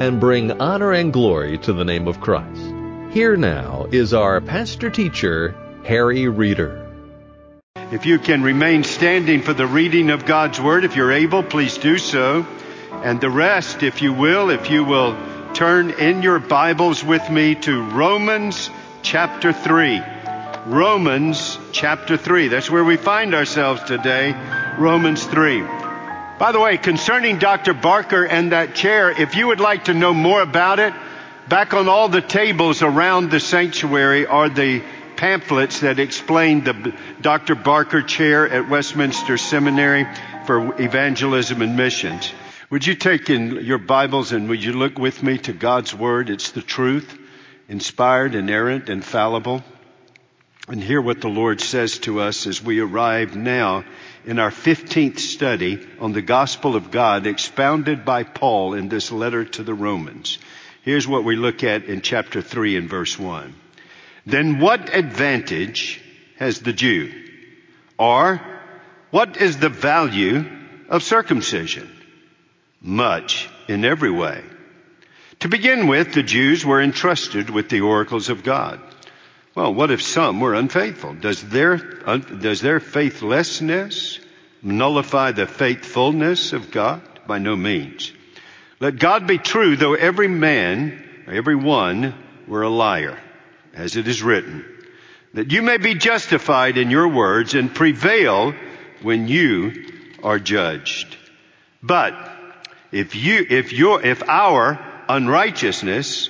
and bring honor and glory to the name of Christ. Here now is our pastor teacher, Harry Reeder. If you can remain standing for the reading of God's Word, if you're able, please do so. And the rest, if you will, if you will turn in your Bibles with me to Romans chapter 3. Romans chapter 3. That's where we find ourselves today. Romans 3. By the way, concerning Dr. Barker and that chair, if you would like to know more about it, back on all the tables around the sanctuary are the pamphlets that explain the Dr. Barker chair at Westminster Seminary for Evangelism and Missions. Would you take in your Bibles and would you look with me to God's Word? It's the truth, inspired, inerrant, infallible. And hear what the Lord says to us as we arrive now in our 15th study on the gospel of God expounded by Paul in this letter to the Romans. Here's what we look at in chapter 3 and verse 1. Then what advantage has the Jew? Or what is the value of circumcision? Much in every way. To begin with, the Jews were entrusted with the oracles of God. Well, what if some were unfaithful? Does their, uh, does their faithlessness nullify the faithfulness of God? By no means. Let God be true, though every man, every one, were a liar, as it is written, that you may be justified in your words and prevail when you are judged. But if you, if your, if our unrighteousness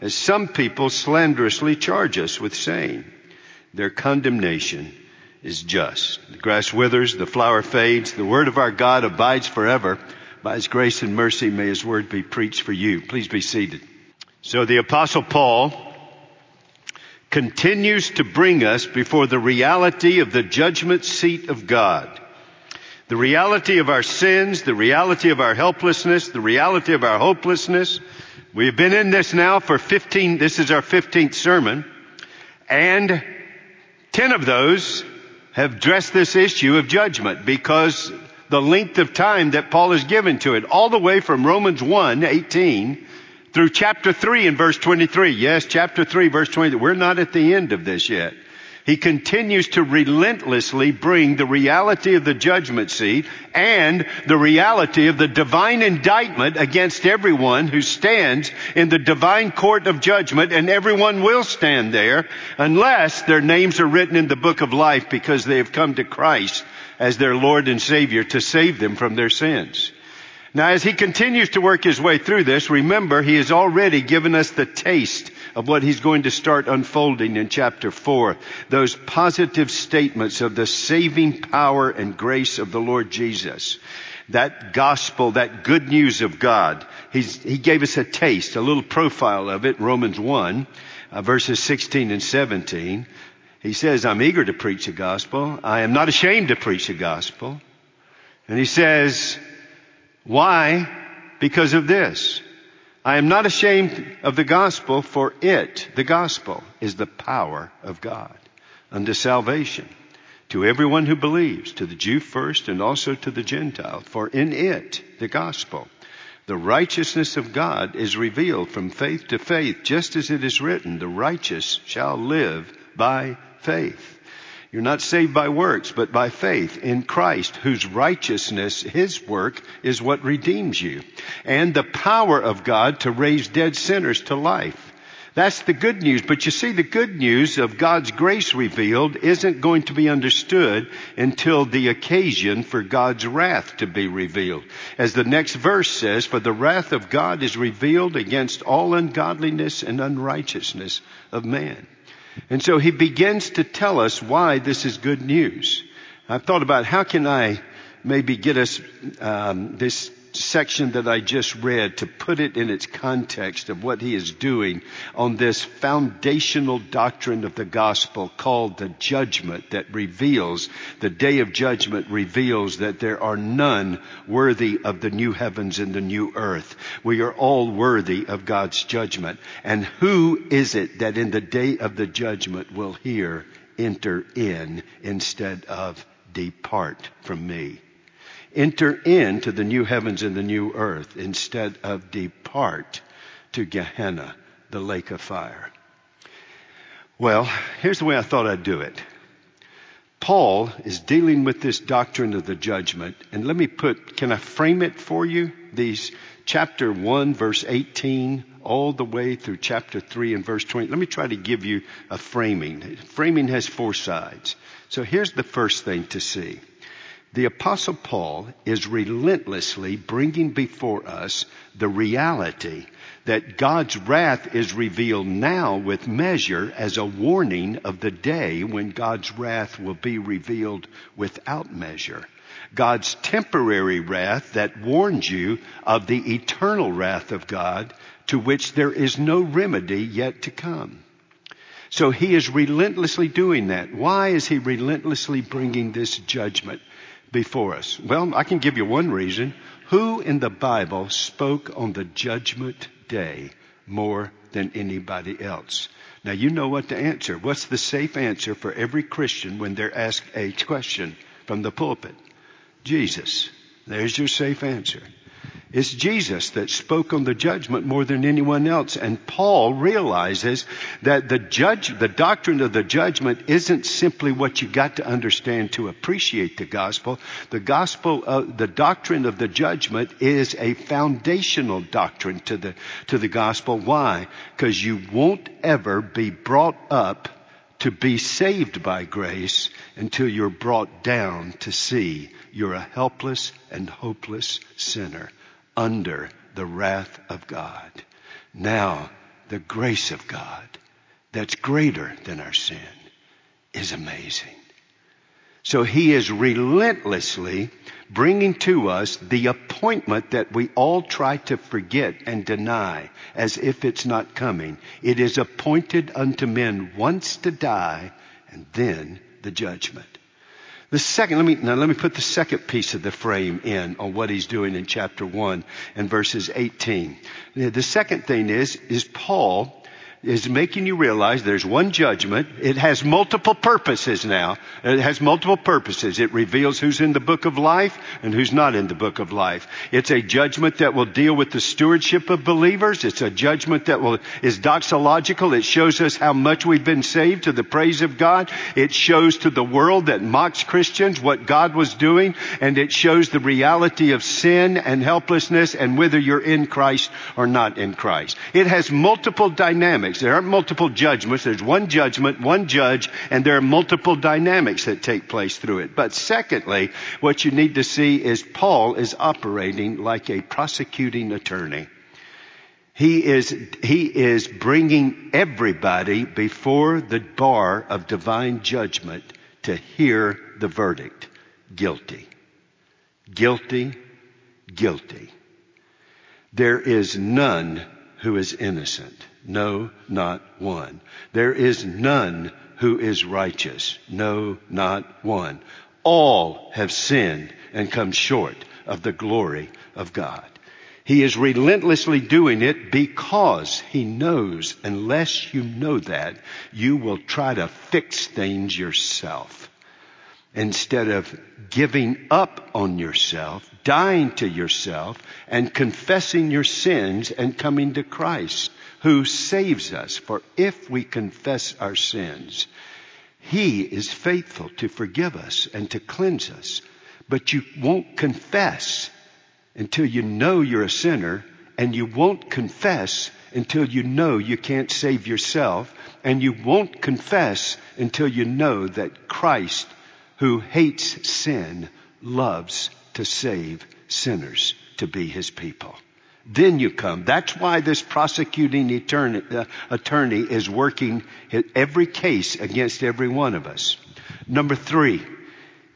As some people slanderously charge us with saying. Their condemnation is just. The grass withers, the flower fades, the word of our God abides forever. By his grace and mercy may his word be preached for you. Please be seated. So the apostle Paul continues to bring us before the reality of the judgment seat of God. The reality of our sins, the reality of our helplessness, the reality of our hopelessness, We've been in this now for 15, this is our 15th sermon, and 10 of those have addressed this issue of judgment because the length of time that Paul has given to it, all the way from Romans 1, 18, through chapter 3 and verse 23. Yes, chapter 3, verse 23. We're not at the end of this yet. He continues to relentlessly bring the reality of the judgment seat and the reality of the divine indictment against everyone who stands in the divine court of judgment and everyone will stand there unless their names are written in the book of life because they have come to Christ as their Lord and Savior to save them from their sins. Now as he continues to work his way through this, remember he has already given us the taste of what he's going to start unfolding in chapter four. Those positive statements of the saving power and grace of the Lord Jesus. That gospel, that good news of God. He's, he gave us a taste, a little profile of it, Romans 1, uh, verses 16 and 17. He says, I'm eager to preach the gospel. I am not ashamed to preach the gospel. And he says, why? Because of this. I am not ashamed of the gospel for it, the gospel, is the power of God unto salvation to everyone who believes, to the Jew first and also to the Gentile. For in it, the gospel, the righteousness of God is revealed from faith to faith, just as it is written, the righteous shall live by faith. You're not saved by works, but by faith in Christ, whose righteousness, His work, is what redeems you. And the power of God to raise dead sinners to life. That's the good news. But you see, the good news of God's grace revealed isn't going to be understood until the occasion for God's wrath to be revealed. As the next verse says, for the wrath of God is revealed against all ungodliness and unrighteousness of man. And so he begins to tell us why this is good news. I've thought about how can I maybe get us um, this section that I just read to put it in its context of what he is doing on this foundational doctrine of the gospel called the judgment that reveals, the day of judgment reveals that there are none worthy of the new heavens and the new earth. We are all worthy of God's judgment. And who is it that in the day of the judgment will hear, enter in instead of depart from me? Enter into the new heavens and the new earth instead of depart to Gehenna, the lake of fire. Well, here's the way I thought I'd do it. Paul is dealing with this doctrine of the judgment, and let me put, can I frame it for you? These chapter 1 verse 18 all the way through chapter 3 and verse 20. Let me try to give you a framing. Framing has four sides. So here's the first thing to see. The apostle Paul is relentlessly bringing before us the reality that God's wrath is revealed now with measure as a warning of the day when God's wrath will be revealed without measure. God's temporary wrath that warns you of the eternal wrath of God to which there is no remedy yet to come. So he is relentlessly doing that. Why is he relentlessly bringing this judgment? Before us? Well, I can give you one reason. Who in the Bible spoke on the judgment day more than anybody else? Now you know what to answer. What's the safe answer for every Christian when they're asked a question from the pulpit? Jesus. There's your safe answer. It's Jesus that spoke on the judgment more than anyone else. And Paul realizes that the judge, the doctrine of the judgment isn't simply what you got to understand to appreciate the gospel. The gospel, uh, the doctrine of the judgment is a foundational doctrine to the, to the gospel. Why? Because you won't ever be brought up to be saved by grace until you're brought down to see you're a helpless and hopeless sinner under the wrath of God. Now, the grace of God that's greater than our sin is amazing. So he is relentlessly bringing to us the appointment that we all try to forget and deny as if it's not coming. It is appointed unto men once to die and then the judgment. The second, let me, now let me put the second piece of the frame in on what he's doing in chapter 1 and verses 18. The second thing is, is Paul is making you realize there's one judgment. It has multiple purposes now. It has multiple purposes. It reveals who's in the book of life and who's not in the book of life. It's a judgment that will deal with the stewardship of believers. It's a judgment that will, is doxological. It shows us how much we've been saved to the praise of God. It shows to the world that mocks Christians what God was doing and it shows the reality of sin and helplessness and whether you're in Christ or not in Christ. It has multiple dynamics dynamics. There aren't multiple judgments. There's one judgment, one judge, and there are multiple dynamics that take place through it. But secondly, what you need to see is Paul is operating like a prosecuting attorney. He is, he is bringing everybody before the bar of divine judgment to hear the verdict. Guilty. Guilty. Guilty. There is none who is innocent. No, not one. There is none who is righteous. No, not one. All have sinned and come short of the glory of God. He is relentlessly doing it because he knows unless you know that, you will try to fix things yourself. Instead of giving up on yourself, dying to yourself, and confessing your sins and coming to Christ who saves us. For if we confess our sins, He is faithful to forgive us and to cleanse us. But you won't confess until you know you're a sinner and you won't confess until you know you can't save yourself, and you won't confess until you know that Christ, who hates sin, loves to save sinners to be his people. Then you come. That's why this prosecuting attorney, uh, is working every case against every one of us. Number three,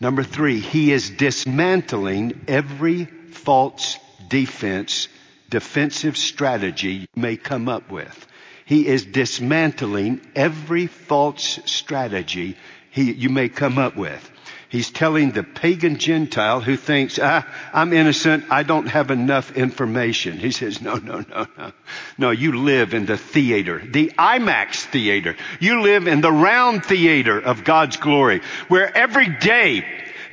number three, he is dismantling every false defense, defensive strategy you may come up with. He is dismantling every false strategy he, you may come up with. He's telling the pagan Gentile who thinks, ah, I'm innocent, I don't have enough information. He says, no, no, no, no. No, you live in the theater, the IMAX theater. You live in the round theater of God's glory, where every day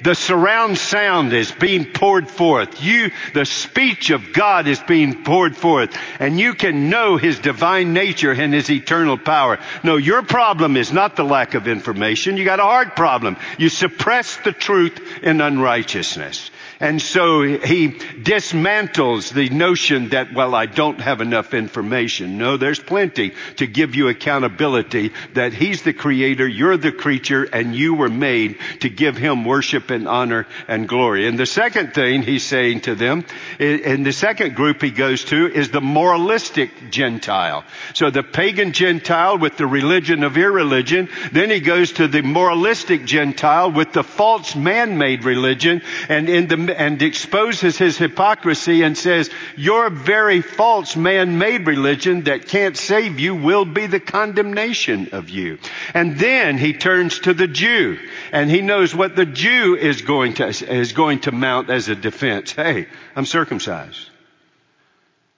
the surround sound is being poured forth. You, the speech of God is being poured forth. And you can know His divine nature and His eternal power. No, your problem is not the lack of information. You got a heart problem. You suppress the truth in unrighteousness. And so he dismantles the notion that, well, I don't have enough information. No, there's plenty to give you accountability that he's the creator, you're the creature, and you were made to give him worship and honor and glory. And the second thing he's saying to them, and the second group he goes to is the moralistic Gentile. So the pagan Gentile with the religion of irreligion, then he goes to the moralistic Gentile with the false man-made religion, and in the and exposes his hypocrisy and says, your very false man-made religion that can't save you will be the condemnation of you. And then he turns to the Jew and he knows what the Jew is going to, is going to mount as a defense. Hey, I'm circumcised.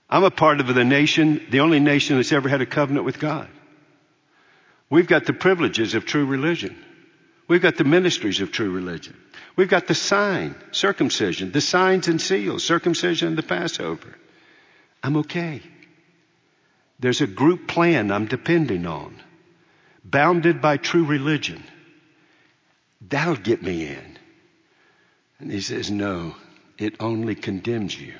I'm a part of the nation, the only nation that's ever had a covenant with God. We've got the privileges of true religion. We've got the ministries of true religion. We've got the sign, circumcision, the signs and seals, circumcision and the Passover. I'm okay. There's a group plan I'm depending on, bounded by true religion. That'll get me in. And he says, no, it only condemns you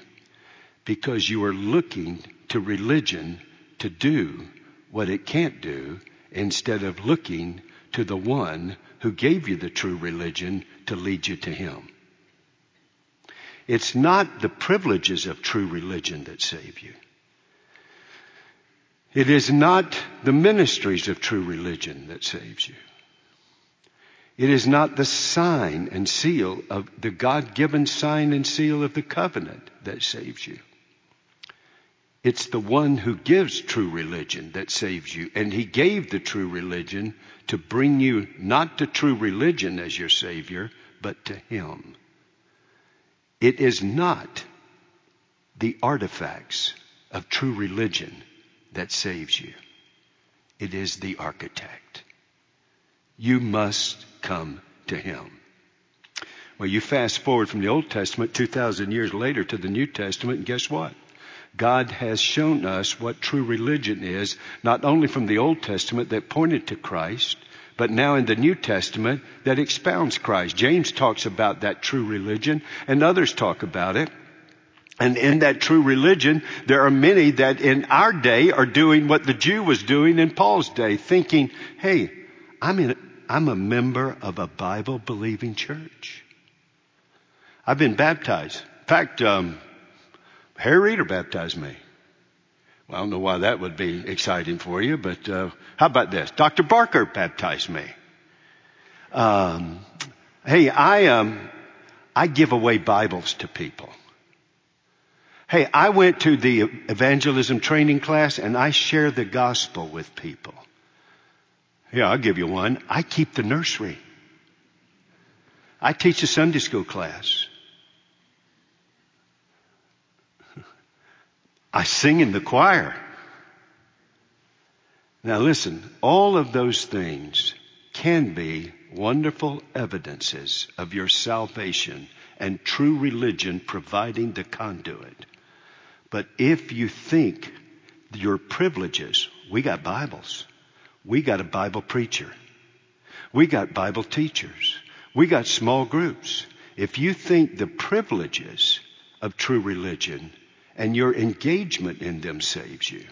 because you are looking to religion to do what it can't do instead of looking to the one who gave you the true religion to lead you to Him. It's not the privileges of true religion that save you. It is not the ministries of true religion that saves you. It is not the sign and seal of the God given sign and seal of the covenant that saves you. It's the one who gives true religion that saves you. And he gave the true religion to bring you not to true religion as your Savior, but to Him. It is not the artifacts of true religion that saves you. It is the architect. You must come to Him. Well, you fast forward from the Old Testament 2,000 years later to the New Testament, and guess what? God has shown us what true religion is, not only from the Old Testament that pointed to Christ, but now in the New Testament that expounds Christ. James talks about that true religion and others talk about it. And in that true religion, there are many that in our day are doing what the Jew was doing in Paul's day, thinking, hey, I'm, in, I'm a member of a Bible believing church. I've been baptized. In fact, um, Harry Reeder baptized me. Well, I don't know why that would be exciting for you, but uh, how about this? Dr. Barker baptized me. Um, hey, I um, I give away Bibles to people. Hey, I went to the evangelism training class and I share the gospel with people. Yeah, I'll give you one. I keep the nursery. I teach a Sunday school class. I sing in the choir. Now listen, all of those things can be wonderful evidences of your salvation and true religion providing the conduit. But if you think your privileges, we got Bibles. We got a Bible preacher. We got Bible teachers. We got small groups. If you think the privileges of true religion and your engagement in them saves you,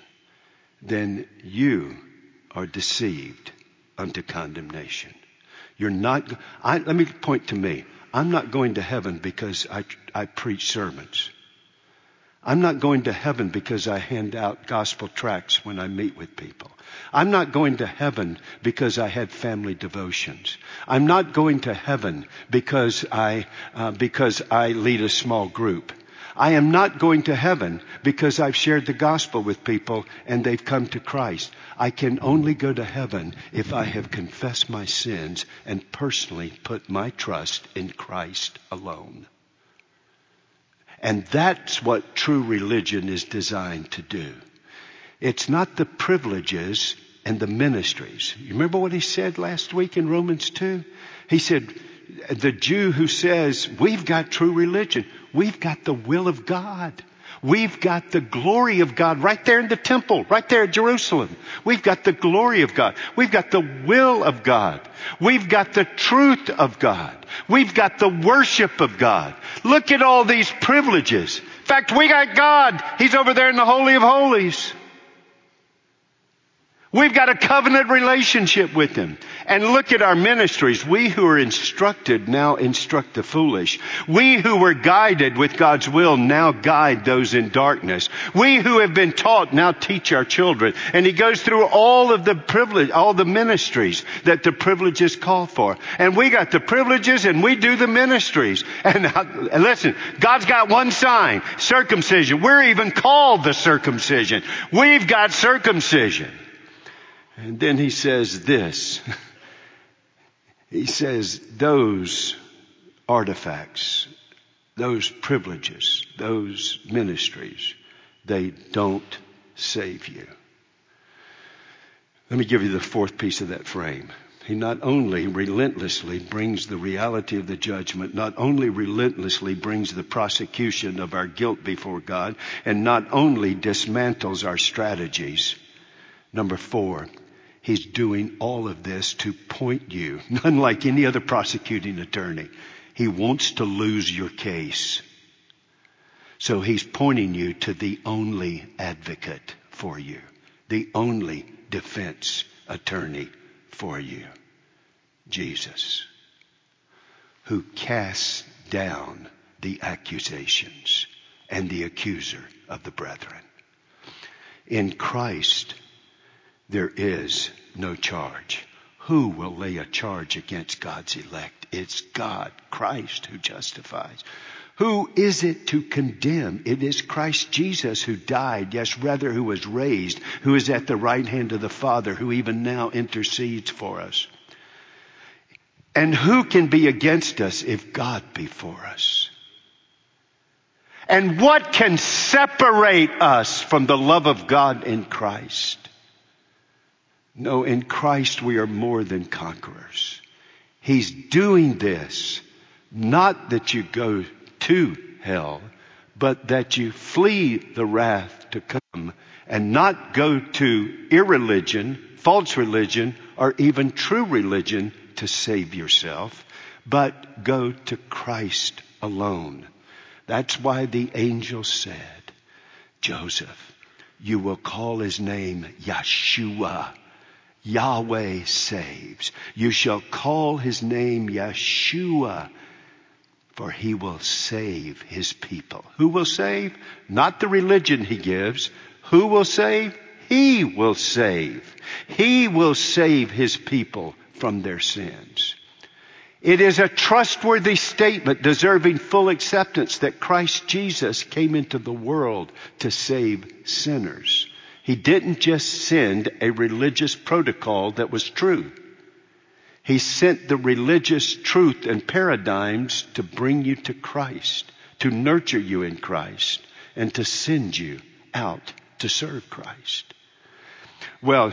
then you are deceived unto condemnation. You're not, I, let me point to me. I'm not going to heaven because I, I preach sermons. I'm not going to heaven because I hand out gospel tracts when I meet with people. I'm not going to heaven because I had family devotions. I'm not going to heaven because I, uh, because I lead a small group. I am not going to heaven because I've shared the gospel with people and they've come to Christ. I can only go to heaven if I have confessed my sins and personally put my trust in Christ alone. And that's what true religion is designed to do. It's not the privileges and the ministries. You remember what he said last week in Romans 2? He said, the Jew who says, we've got true religion. We've got the will of God. We've got the glory of God right there in the temple, right there at Jerusalem. We've got the glory of God. We've got the will of God. We've got the truth of God. We've got the worship of God. Look at all these privileges. In fact, we got God. He's over there in the Holy of Holies. We've got a covenant relationship with Him. And look at our ministries. We who are instructed now instruct the foolish. We who were guided with God's will now guide those in darkness. We who have been taught now teach our children. And He goes through all of the privilege, all the ministries that the privileges call for. And we got the privileges and we do the ministries. And, and listen, God's got one sign, circumcision. We're even called the circumcision. We've got circumcision. And then he says this. He says those artifacts, those privileges, those ministries, they don't save you. Let me give you the fourth piece of that frame. He not only relentlessly brings the reality of the judgment, not only relentlessly brings the prosecution of our guilt before God, and not only dismantles our strategies. Number four, He's doing all of this to point you, unlike any other prosecuting attorney. He wants to lose your case. So he's pointing you to the only advocate for you, the only defense attorney for you, Jesus, who casts down the accusations and the accuser of the brethren. In Christ, there is no charge. Who will lay a charge against God's elect? It's God, Christ, who justifies. Who is it to condemn? It is Christ Jesus who died, yes, rather who was raised, who is at the right hand of the Father, who even now intercedes for us. And who can be against us if God be for us? And what can separate us from the love of God in Christ? No, in Christ we are more than conquerors. He's doing this not that you go to hell, but that you flee the wrath to come and not go to irreligion, false religion, or even true religion to save yourself, but go to Christ alone. That's why the angel said, Joseph, you will call his name Yeshua Yahweh saves. You shall call his name Yeshua, for he will save his people. Who will save? Not the religion he gives. Who will save? He will save. He will save his people from their sins. It is a trustworthy statement deserving full acceptance that Christ Jesus came into the world to save sinners. He didn't just send a religious protocol that was true. He sent the religious truth and paradigms to bring you to Christ, to nurture you in Christ, and to send you out to serve Christ. Well,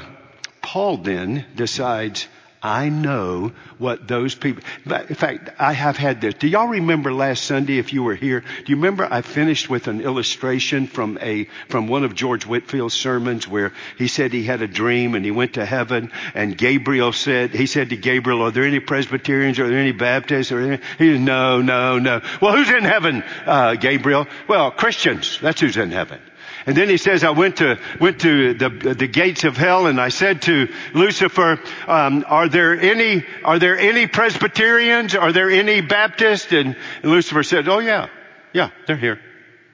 Paul then decides I know what those people, in fact, I have had this. Do y'all remember last Sunday if you were here? Do you remember I finished with an illustration from a, from one of George Whitefield's sermons where he said he had a dream and he went to heaven and Gabriel said, he said to Gabriel, are there any Presbyterians? Are there any Baptists? Or? He said, no, no, no. Well, who's in heaven, uh, Gabriel? Well, Christians. That's who's in heaven. And then he says, I went to, went to the, the gates of hell and I said to Lucifer, um, are there any, are there any Presbyterians? Are there any Baptists? And, Lucifer said, oh yeah, yeah, they're here.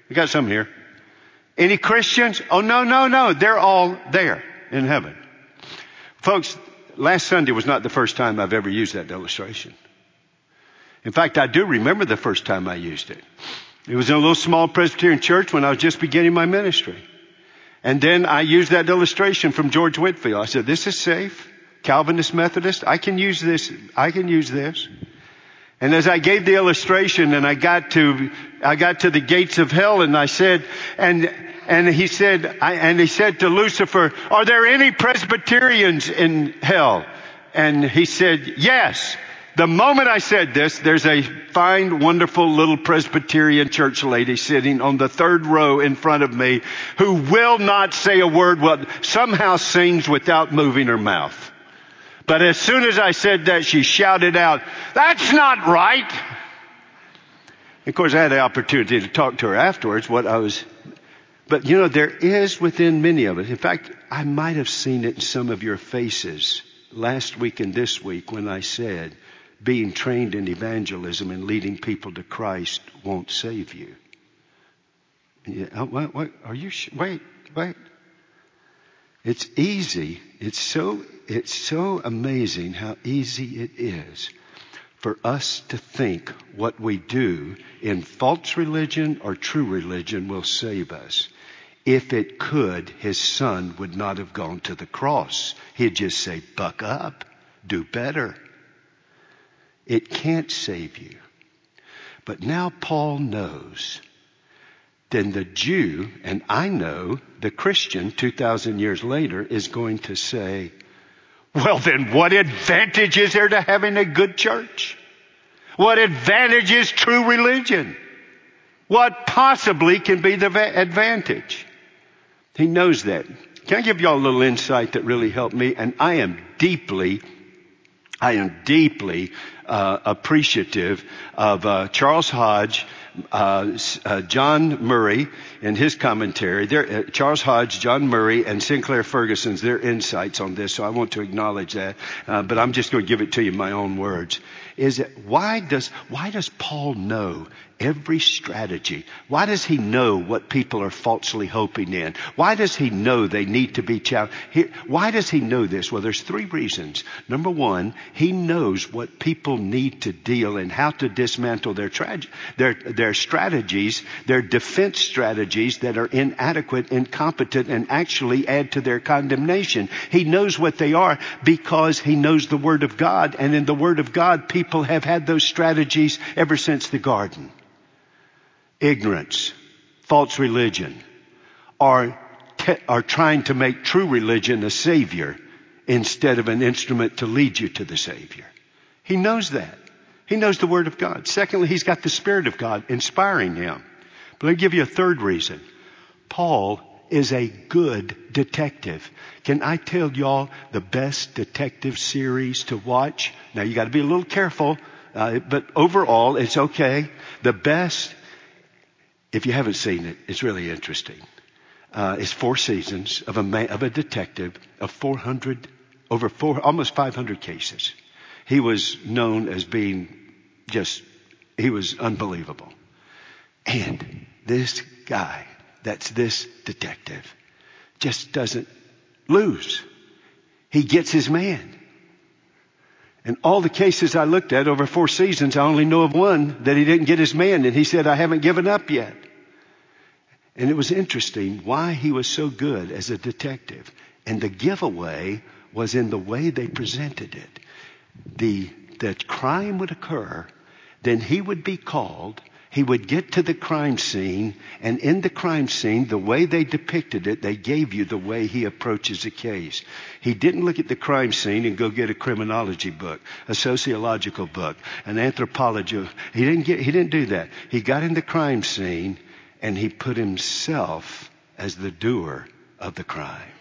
We got some here. Any Christians? Oh no, no, no. They're all there in heaven. Folks, last Sunday was not the first time I've ever used that illustration. In fact, I do remember the first time I used it. It was in a little small Presbyterian church when I was just beginning my ministry. And then I used that illustration from George Whitefield. I said, this is safe. Calvinist Methodist, I can use this. I can use this. And as I gave the illustration and I got to, I got to the gates of hell and I said, and, and he said, I, and he said to Lucifer, are there any Presbyterians in hell? And he said, yes. The moment I said this, there's a fine, wonderful little Presbyterian church lady sitting on the third row in front of me who will not say a word, but somehow sings without moving her mouth. But as soon as I said that, she shouted out, that's not right. Of course, I had the opportunity to talk to her afterwards, what I was, but you know, there is within many of us, in fact, I might have seen it in some of your faces last week and this week when I said, being trained in evangelism and leading people to Christ won't save you. Yeah, uh, what, what, are you, wait, wait. It's easy. It's so, it's so amazing how easy it is for us to think what we do in false religion or true religion will save us. If it could, his son would not have gone to the cross. He'd just say, buck up, do better. It can't save you. But now Paul knows. Then the Jew, and I know the Christian 2,000 years later, is going to say, well then what advantage is there to having a good church? What advantage is true religion? What possibly can be the advantage? He knows that. Can I give y'all a little insight that really helped me? And I am deeply, I am deeply uh, appreciative of uh, Charles Hodge, uh, uh John Murray, in his commentary. Uh, Charles Hodge, John Murray, and Sinclair Ferguson's their insights on this. So I want to acknowledge that, uh, but I'm just going to give it to you in my own words. Is it why does why does Paul know every strategy. Why does he know what people are falsely hoping in? Why does he know they need to be challenged? Why does he know this? Well, there's three reasons. Number one, he knows what people need to deal and how to dismantle their, their, their strategies, their defense strategies that are inadequate, incompetent, and actually add to their condemnation. He knows what they are because he knows the Word of God, and in the Word of God, people have had those strategies ever since the garden ignorance, false religion, are, te- are trying to make true religion a savior instead of an instrument to lead you to the savior. He knows that. He knows the word of God. Secondly, he's got the spirit of God inspiring him. But let me give you a third reason. Paul is a good detective. Can I tell y'all the best detective series to watch? Now you got to be a little careful, uh, but overall it's okay. The best if you haven't seen it, it's really interesting. Uh, it's four seasons of a man, of a detective of 400 over four almost 500 cases. He was known as being just he was unbelievable. And this guy, that's this detective, just doesn't lose. He gets his man. And all the cases I looked at over four seasons, I only know of one that he didn't get his man. And he said, I haven't given up yet. And it was interesting why he was so good as a detective. And the giveaway was in the way they presented it. The, the crime would occur, then he would be called, he would get to the crime scene, and in the crime scene, the way they depicted it, they gave you the way he approaches a case. He didn't look at the crime scene and go get a criminology book, a sociological book, an anthropology. He didn't get, he didn't do that. He got in the crime scene and he put himself as the doer of the crime.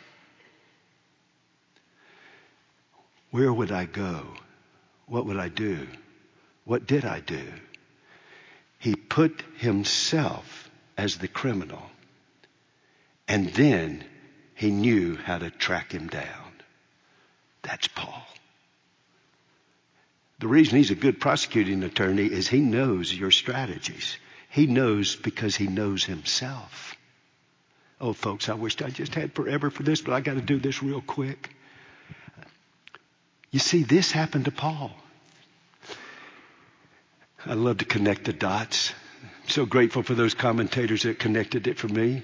Where would I go? What would I do? What did I do? He put himself as the criminal And then he knew how to track him down. That's Paul. The reason he's a good prosecuting attorney is he knows your strategies. He knows because he knows himself. Oh, folks, I wished I just had forever for this, but I got to do this real quick. You see, this happened to Paul. I love to connect the dots. I'm so grateful for those commentators that connected it for me.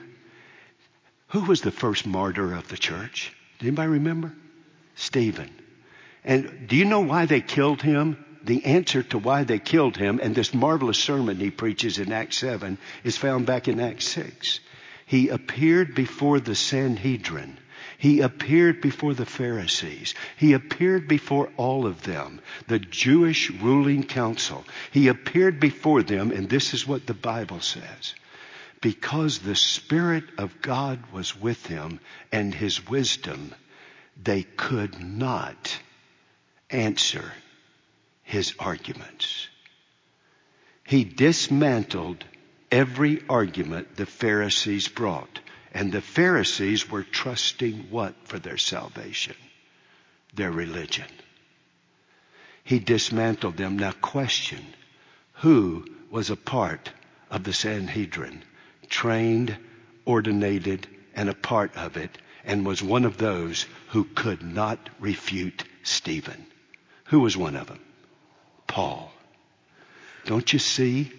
Who was the first martyr of the church? Does anybody remember? Stephen. And do you know why they killed him? The answer to why they killed him and this marvelous sermon he preaches in Acts 7 is found back in Acts 6. He appeared before the Sanhedrin he appeared before the Pharisees. He appeared before all of them, the Jewish ruling council. He appeared before them, and this is what the Bible says. Because the Spirit of God was with him and his wisdom, they could not answer his arguments. He dismantled every argument the Pharisees brought. And the Pharisees were trusting what for their salvation? Their religion. He dismantled them. Now question, who was a part of the Sanhedrin? Trained, ordinated, and a part of it, and was one of those who could not refute Stephen. Who was one of them? Paul. Don't you see?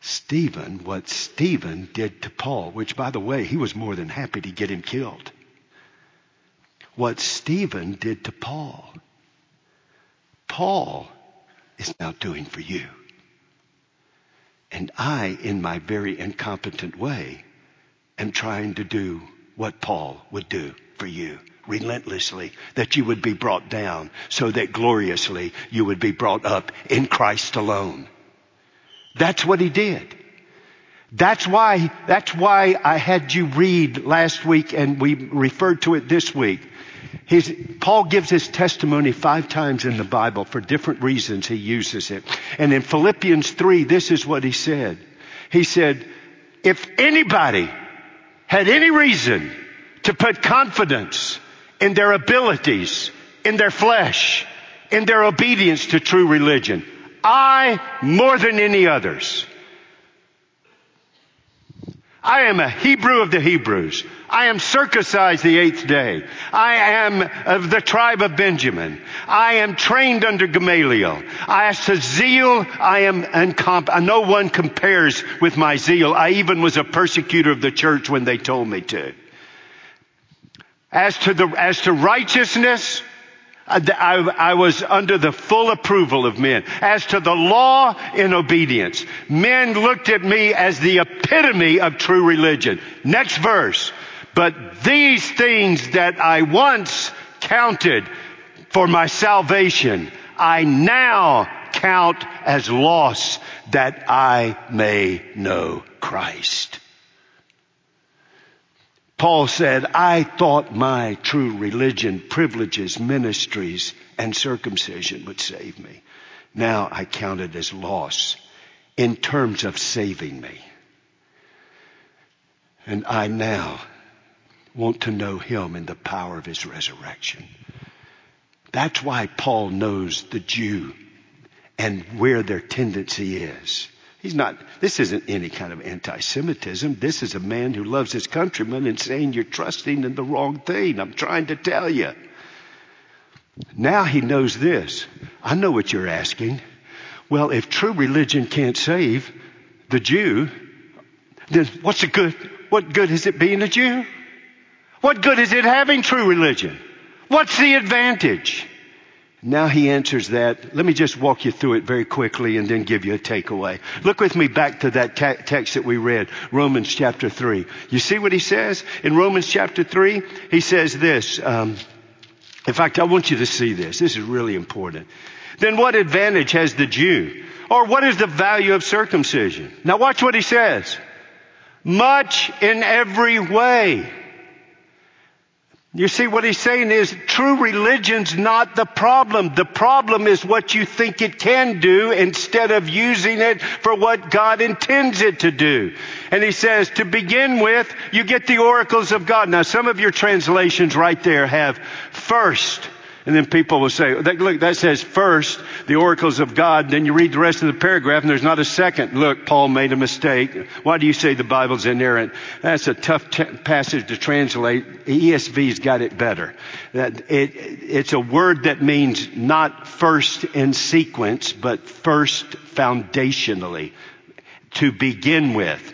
Stephen what Stephen did to Paul, which by the way, he was more than happy to get him killed. What Stephen did to Paul, Paul is now doing for you. And I, in my very incompetent way, am trying to do what Paul would do for you relentlessly, that you would be brought down so that gloriously you would be brought up in Christ alone. That's what he did. That's why, that's why I had you read last week and we referred to it this week. His, Paul gives his testimony five times in the Bible for different reasons he uses it. And in Philippians 3, this is what he said. He said, if anybody had any reason to put confidence in their abilities, in their flesh, in their obedience to true religion, I, more than any others, I am a Hebrew of the Hebrews. I am circumcised the eighth day. I am of the tribe of Benjamin. I am trained under Gamaliel. As to zeal, I am uncomp- no one compares with my zeal. I even was a persecutor of the church when they told me to. As to the, as to righteousness, Uh, I, I, was under the full approval of men. As to the law in obedience, men looked at me as the epitome of true religion. Next verse. But these things that I once counted for my salvation, I now count as loss that I may know Christ. Paul said, I thought my true religion, privileges, ministries, and circumcision would save me. Now I count it as loss in terms of saving me. And I now want to know him in the power of his resurrection. That's why Paul knows the Jew and where their tendency is. He's not, this isn't any kind of anti-Semitism. This is a man who loves his countrymen and saying you're trusting in the wrong thing. I'm trying to tell you. Now he knows this. I know what you're asking. Well, if true religion can't save the Jew, then what's the good? What good is it being a Jew? What good is it having true religion? What's the advantage? Now he answers that. Let me just walk you through it very quickly and then give you a takeaway. Look with me back to that text that we read, Romans chapter 3. You see what he says? In Romans chapter 3, he says this. Um, in fact, I want you to see this. This is really important. Then what advantage has the Jew? Or what is the value of circumcision? Now watch what he says. Much in every way. You see, what he's saying is true religion's not the problem. The problem is what you think it can do instead of using it for what God intends it to do. And he says, to begin with, you get the oracles of God. Now, some of your translations right there have first. And then people will say, look, that says first, the oracles of God. Then you read the rest of the paragraph and there's not a second. Look, Paul made a mistake. Why do you say the Bible's inerrant? That's a tough t- passage to translate. ESV's got it better. That it, it's a word that means not first in sequence, but first foundationally. To begin with.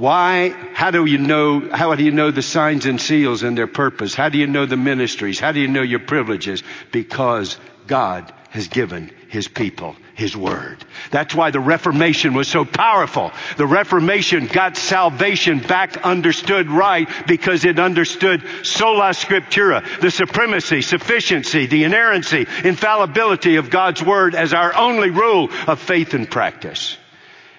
Why? How do you know, how do you know the signs and seals and their purpose? How do you know the ministries? How do you know your privileges? Because God has given His people His Word. That's why the Reformation was so powerful. The Reformation got salvation back understood right because it understood sola scriptura, the supremacy, sufficiency, the inerrancy, infallibility of God's Word as our only rule of faith and practice.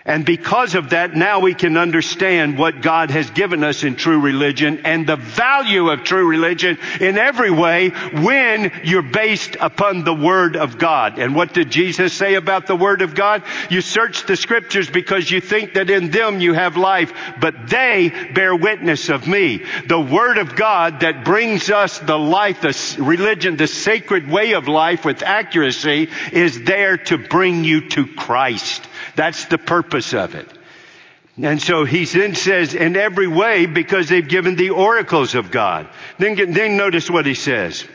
And because of that, now we can understand what God has given us in true religion and the value of true religion in every way when you're based upon the Word of God. And what did Jesus say about the Word of God? You search the Scriptures because you think that in them you have life, but they bear witness of me. The Word of God that brings us the life, the religion, the sacred way of life with accuracy is there to bring you to Christ. That's the purpose of it. And so he then says, in every way, because they've given the oracles of God. Then, then notice what he says.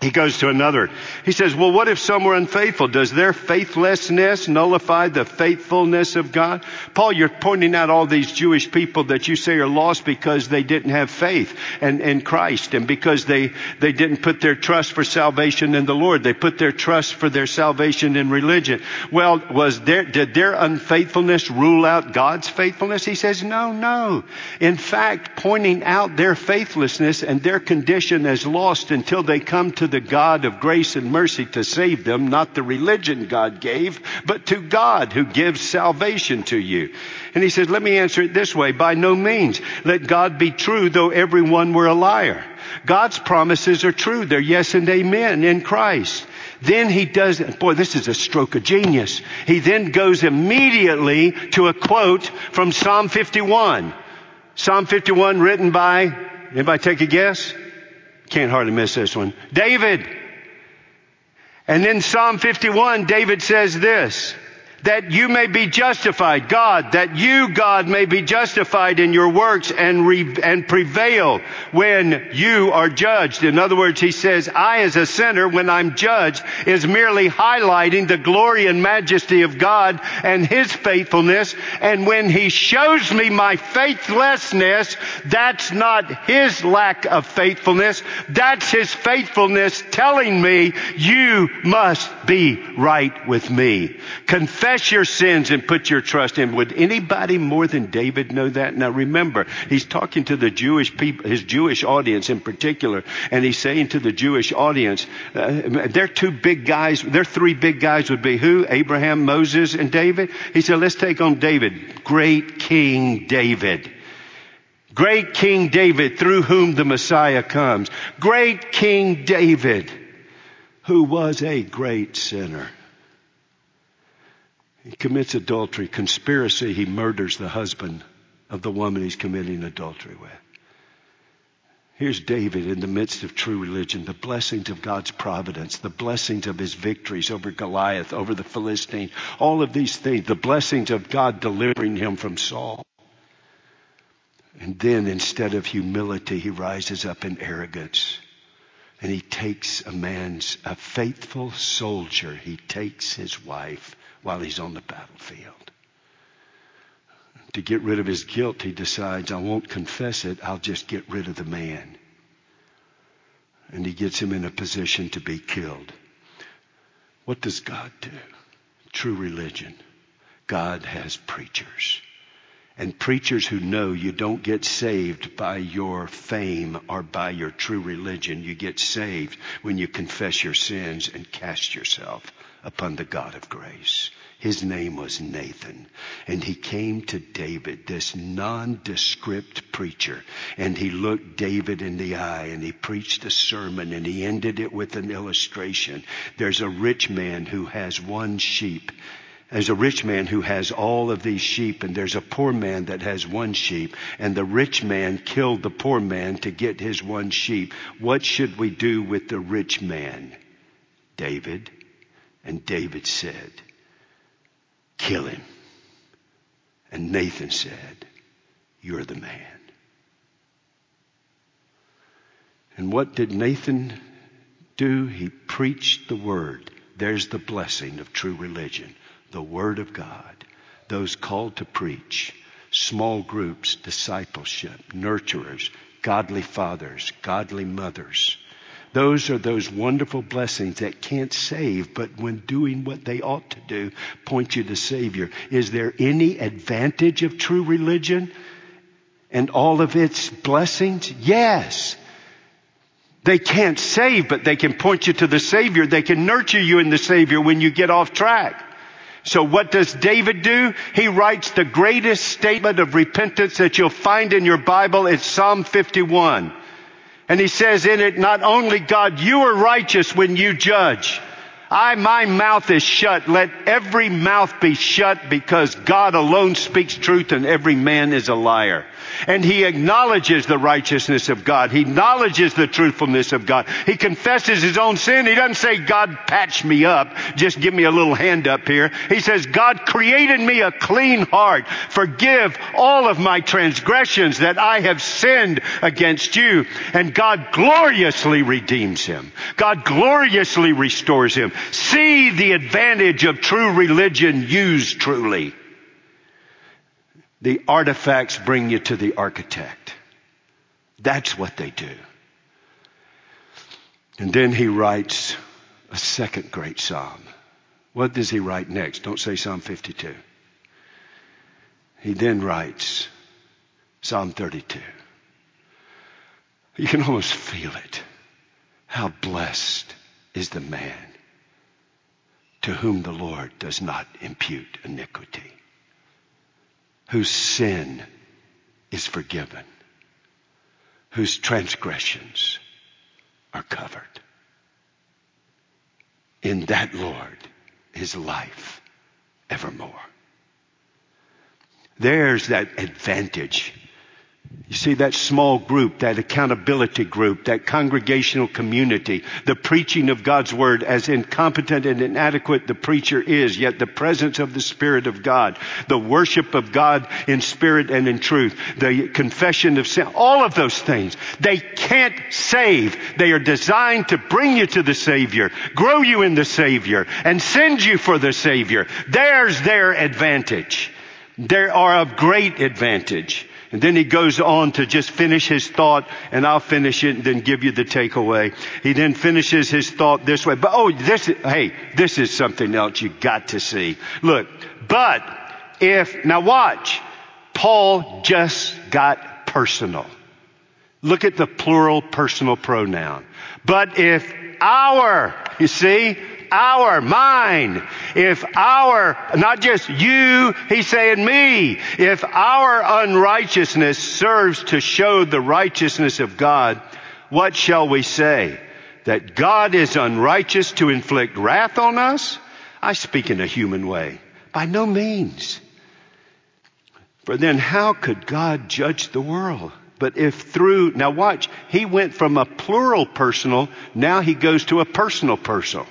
He goes to another. He says, well, what if some were unfaithful? Does their faithlessness nullify the faithfulness of God? Paul, you're pointing out all these Jewish people that you say are lost because they didn't have faith in Christ and because they, they didn't put their trust for salvation in the Lord. They put their trust for their salvation in religion. Well, was there, did their unfaithfulness rule out God's faithfulness? He says, no, no. In fact, pointing out their faithlessness and their condition as lost until they come to the God of grace and mercy to save them, not the religion God gave, but to God who gives salvation to you. And he says, let me answer it this way. By no means let God be true though everyone were a liar. God's promises are true. They're yes and amen in Christ. Then he does, boy, this is a stroke of genius. He then goes immediately to a quote from Psalm 51. Psalm 51 written by, anybody take a guess? Can't hardly miss this one. David. And in Psalm 51, David says this, that you may be justified, God, that you, God, may be justified in your works and, re- and prevail when you are judged. In other words, he says, I as a sinner, when I'm judged, is merely highlighting the glory and majesty of God and his faithfulness. And when he shows me my faithlessness, that's not his lack of faithfulness. That's his faithfulness telling me you must be right with me. Confess confess your sins and put your trust in. Would anybody more than David know that? Now remember, he's talking to the Jewish people, his Jewish audience in particular, and he's saying to the Jewish audience, uh, their two big guys, their three big guys would be who? Abraham, Moses, and David? He said, let's take on David. Great King David. Great King David through whom the Messiah comes. Great King David who was a great sinner. He commits adultery, conspiracy, he murders the husband of the woman he's committing adultery with. Here's David in the midst of true religion, the blessings of God's providence, the blessings of his victories over Goliath, over the Philistine, all of these things, the blessings of God delivering him from Saul. And then instead of humility, he rises up in arrogance. And he takes a man's, a faithful soldier, he takes his wife while he's on the battlefield. To get rid of his guilt, he decides, I won't confess it, I'll just get rid of the man. And he gets him in a position to be killed. What does God do? True religion. God has preachers. And preachers who know you don't get saved by your fame or by your true religion. You get saved when you confess your sins and cast yourself upon the God of grace. His name was Nathan. And he came to David, this nondescript preacher, and he looked David in the eye and he preached a sermon and he ended it with an illustration. There's a rich man who has one sheep. There's a rich man who has all of these sheep and there's a poor man that has one sheep and the rich man killed the poor man to get his one sheep. What should we do with the rich man? David. And David said, kill him. And Nathan said, You're the man. And what did Nathan do? He preached the word. There's the blessing of true religion. The word of God. Those called to preach. Small groups, discipleship, nurturers, godly fathers, godly mothers those are those wonderful blessings that can't save, but when doing what they ought to do, point you to Savior. Is there any advantage of true religion and all of its blessings? Yes. They can't save, but they can point you to the Savior. They can nurture you in the Savior when you get off track. So what does David do? He writes the greatest statement of repentance that you'll find in your Bible. It's Psalm 51. And he says in it, not only God, you are righteous when you judge. I, my mouth is shut. Let every mouth be shut because God alone speaks truth and every man is a liar. And he acknowledges the righteousness of God. He acknowledges the truthfulness of God. He confesses his own sin. He doesn't say, God patch me up. Just give me a little hand up here. He says, God created me a clean heart. Forgive all of my transgressions that I have sinned against you. And God gloriously redeems him. God gloriously restores him. See the advantage of true religion used truly. The artifacts bring you to the architect. That's what they do. And then he writes a second great psalm. What does he write next? Don't say Psalm 52. He then writes Psalm 32. You can almost feel it. How blessed is the man to whom the Lord does not impute iniquity, whose sin is forgiven, whose transgressions are covered. In that Lord is life evermore. There's that advantage you see, that small group, that accountability group, that congregational community, the preaching of God's Word, as incompetent and inadequate the preacher is, yet the presence of the Spirit of God, the worship of God in spirit and in truth, the confession of sin, all of those things, they can't save. They are designed to bring you to the Savior, grow you in the Savior, and send you for the Savior. There's their advantage. They are of great advantage. And then he goes on to just finish his thought, and I'll finish it and then give you the takeaway. He then finishes his thought this way. But oh, this, hey, this is something else you got to see. Look, but if, now watch, Paul just got personal. Look at the plural personal pronoun. But if our, you see, our, mine, if our, not just you, he's saying me, if our unrighteousness serves to show the righteousness of God, what shall we say? That God is unrighteous to inflict wrath on us? I speak in a human way. By no means. For then how could God judge the world? But if through, now watch, he went from a plural personal, now he goes to a personal personal.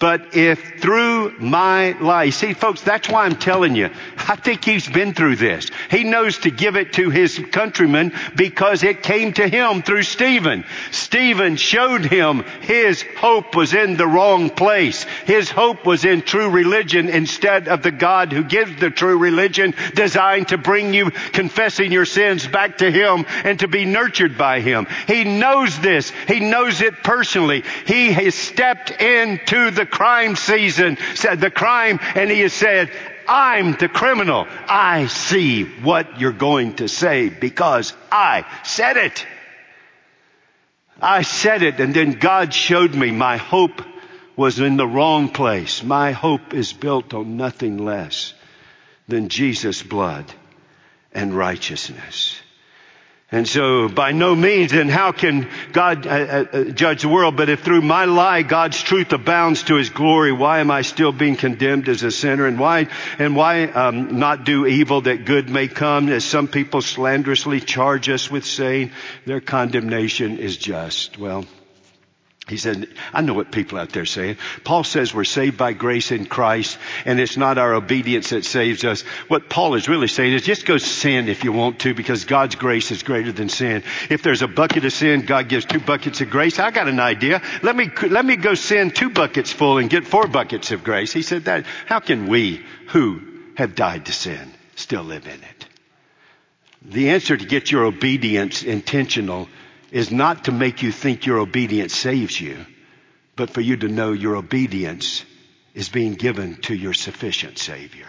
But if through my life, see folks, that's why I'm telling you, I think he's been through this. He knows to give it to his countrymen because it came to him through Stephen. Stephen showed him his hope was in the wrong place. His hope was in true religion instead of the God who gives the true religion designed to bring you confessing your sins back to him and to be nurtured by him. He knows this. He knows it personally. He has stepped into the crime season, said the crime, and he has said, I'm the criminal. I see what you're going to say because I said it. I said it and then God showed me my hope was in the wrong place. My hope is built on nothing less than Jesus' blood and righteousness. And so by no means then how can God uh, uh, uh, judge the world? But if through my lie God's truth abounds to his glory, why am I still being condemned as a sinner? And why, and why um, not do evil that good may come? As some people slanderously charge us with saying their condemnation is just. Well, he said, I know what people out there saying. Paul says we're saved by grace in Christ and it's not our obedience that saves us. What Paul is really saying is just go sin if you want to because God's grace is greater than sin. If there's a bucket of sin, God gives two buckets of grace. I got an idea. Let me, let me go sin two buckets full and get four buckets of grace. He said that, how can we who have died to sin still live in it? The answer to get your obedience intentional is not to make you think your obedience saves you, but for you to know your obedience is being given to your sufficient Savior,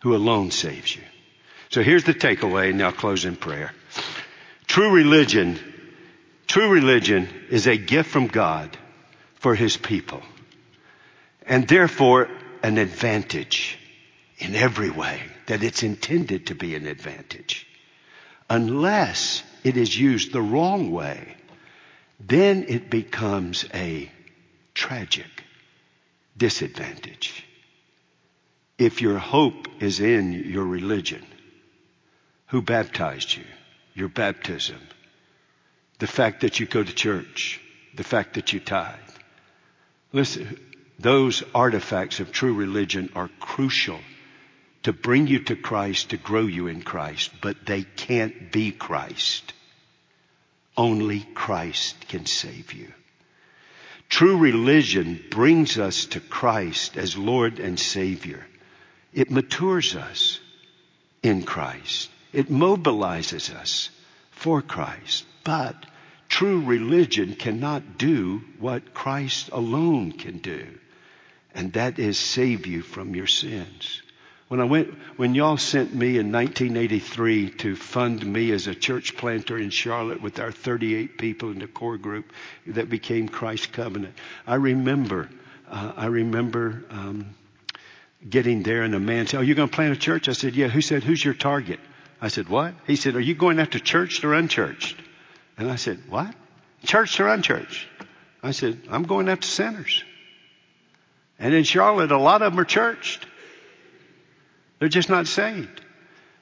who alone saves you. So here's the takeaway, and now close in prayer. True religion, true religion is a gift from God for His people, and therefore an advantage in every way that it's intended to be an advantage. Unless it is used the wrong way, then it becomes a tragic disadvantage. If your hope is in your religion, who baptized you, your baptism, the fact that you go to church, the fact that you tithe. Listen, those artifacts of true religion are crucial to bring you to Christ, to grow you in Christ, but they can't be Christ. Only Christ can save you. True religion brings us to Christ as Lord and Savior. It matures us in Christ. It mobilizes us for Christ. But true religion cannot do what Christ alone can do. And that is save you from your sins. When I went, when y'all sent me in 1983 to fund me as a church planter in Charlotte with our 38 people in the core group that became Christ Covenant, I remember, uh, I remember um, getting there and a man said, "Are you going to plant a church?" I said, "Yeah." Who said, "Who's your target?" I said, "What?" He said, "Are you going after churched or unchurched?" And I said, "What? Churched or unchurched?" I said, "I'm going after sinners." And in Charlotte, a lot of them are churched. They're just not saved.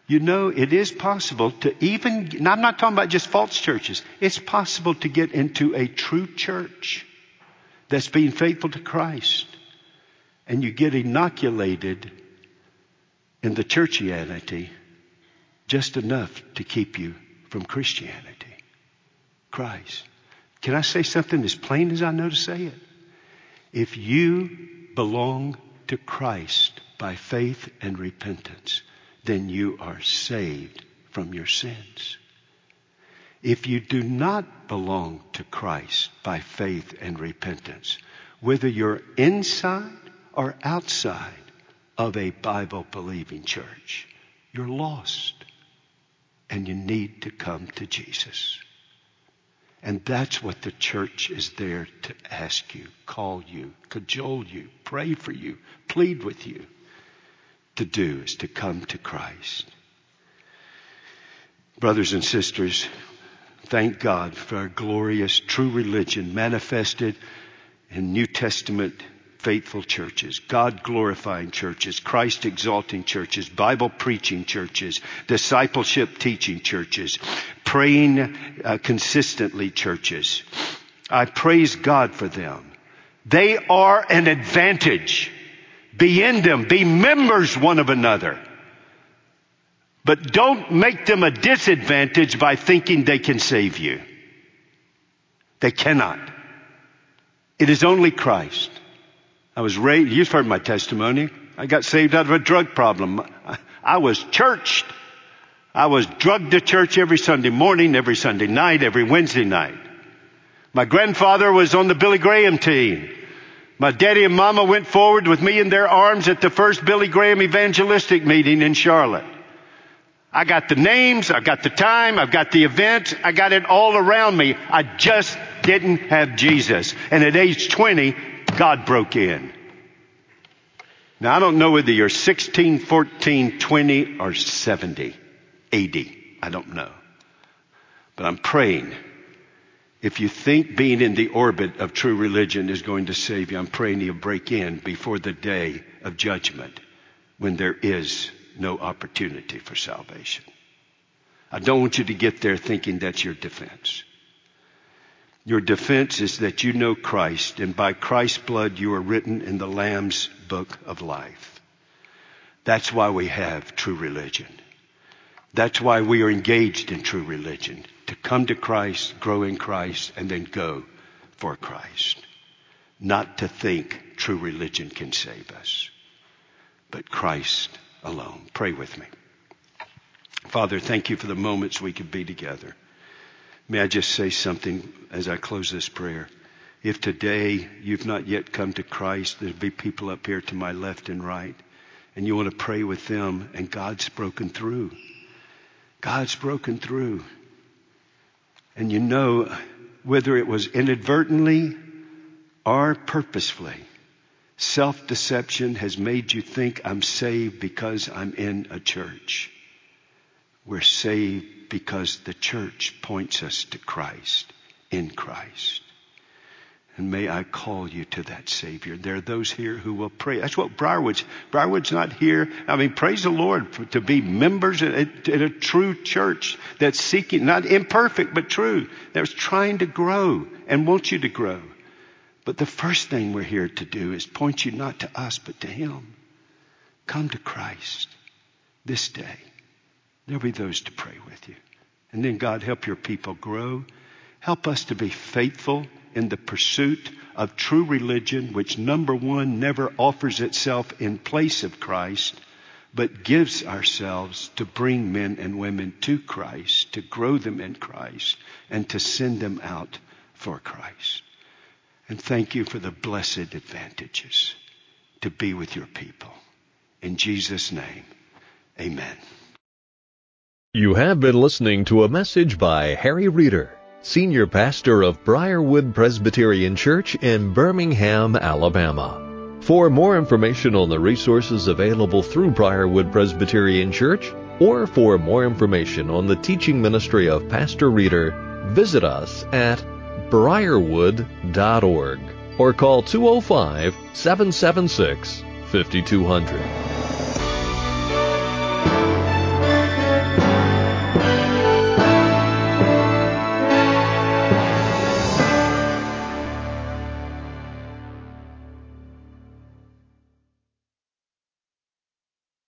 You know, it is possible to even, I'm not talking about just false churches. It's possible to get into a true church that's being faithful to Christ. And you get inoculated in the churchianity just enough to keep you from Christianity. Christ. Can I say something as plain as I know to say it? If you belong to Christ, by faith and repentance, then you are saved from your sins. If you do not belong to Christ by faith and repentance, whether you're inside or outside of a Bible believing church, you're lost and you need to come to Jesus. And that's what the church is there to ask you, call you, cajole you, pray for you, plead with you to do is to come to Christ. Brothers and sisters, thank God for our glorious true religion manifested in New Testament faithful churches, God glorifying churches, Christ exalting churches, Bible preaching churches, discipleship teaching churches, praying uh, consistently churches. I praise God for them. They are an advantage be in them. Be members one of another. But don't make them a disadvantage by thinking they can save you. They cannot. It is only Christ. I was raised, you've heard my testimony. I got saved out of a drug problem. I was churched. I was drugged to church every Sunday morning, every Sunday night, every Wednesday night. My grandfather was on the Billy Graham team. My daddy and mama went forward with me in their arms at the first Billy Graham evangelistic meeting in Charlotte. I got the names, I got the time, I've got the event, I got it all around me. I just didn't have Jesus. And at age 20, God broke in. Now, I don't know whether you're 16, 14, 20, or 70, 80. I don't know. But I'm praying. If you think being in the orbit of true religion is going to save you, I'm praying you'll break in before the day of judgment when there is no opportunity for salvation. I don't want you to get there thinking that's your defense. Your defense is that you know Christ, and by Christ's blood you are written in the Lamb's book of life. That's why we have true religion. That's why we are engaged in true religion. To come to Christ, grow in Christ, and then go for Christ. Not to think true religion can save us, but Christ alone. Pray with me. Father, thank you for the moments we could be together. May I just say something as I close this prayer? If today you've not yet come to Christ, there'll be people up here to my left and right, and you want to pray with them, and God's broken through. God's broken through. And you know, whether it was inadvertently or purposefully, self deception has made you think I'm saved because I'm in a church. We're saved because the church points us to Christ, in Christ. And may I call you to that Savior. There are those here who will pray. That's what Briarwood's, Briarwood's not here. I mean, praise the Lord for, to be members in a, in a true church that's seeking, not imperfect, but true, that's trying to grow and wants you to grow. But the first thing we're here to do is point you not to us, but to Him. Come to Christ this day. There'll be those to pray with you. And then God, help your people grow. Help us to be faithful in the pursuit of true religion, which number one never offers itself in place of Christ, but gives ourselves to bring men and women to Christ, to grow them in Christ, and to send them out for Christ. And thank you for the blessed advantages to be with your people. In Jesus' name, amen. You have been listening to a message by Harry Reeder, Senior Pastor of Briarwood Presbyterian Church in Birmingham, Alabama. For more information on the resources available through Briarwood Presbyterian Church, or for more information on the teaching ministry of Pastor Reeder, visit us at briarwood.org or call 205 776 5200.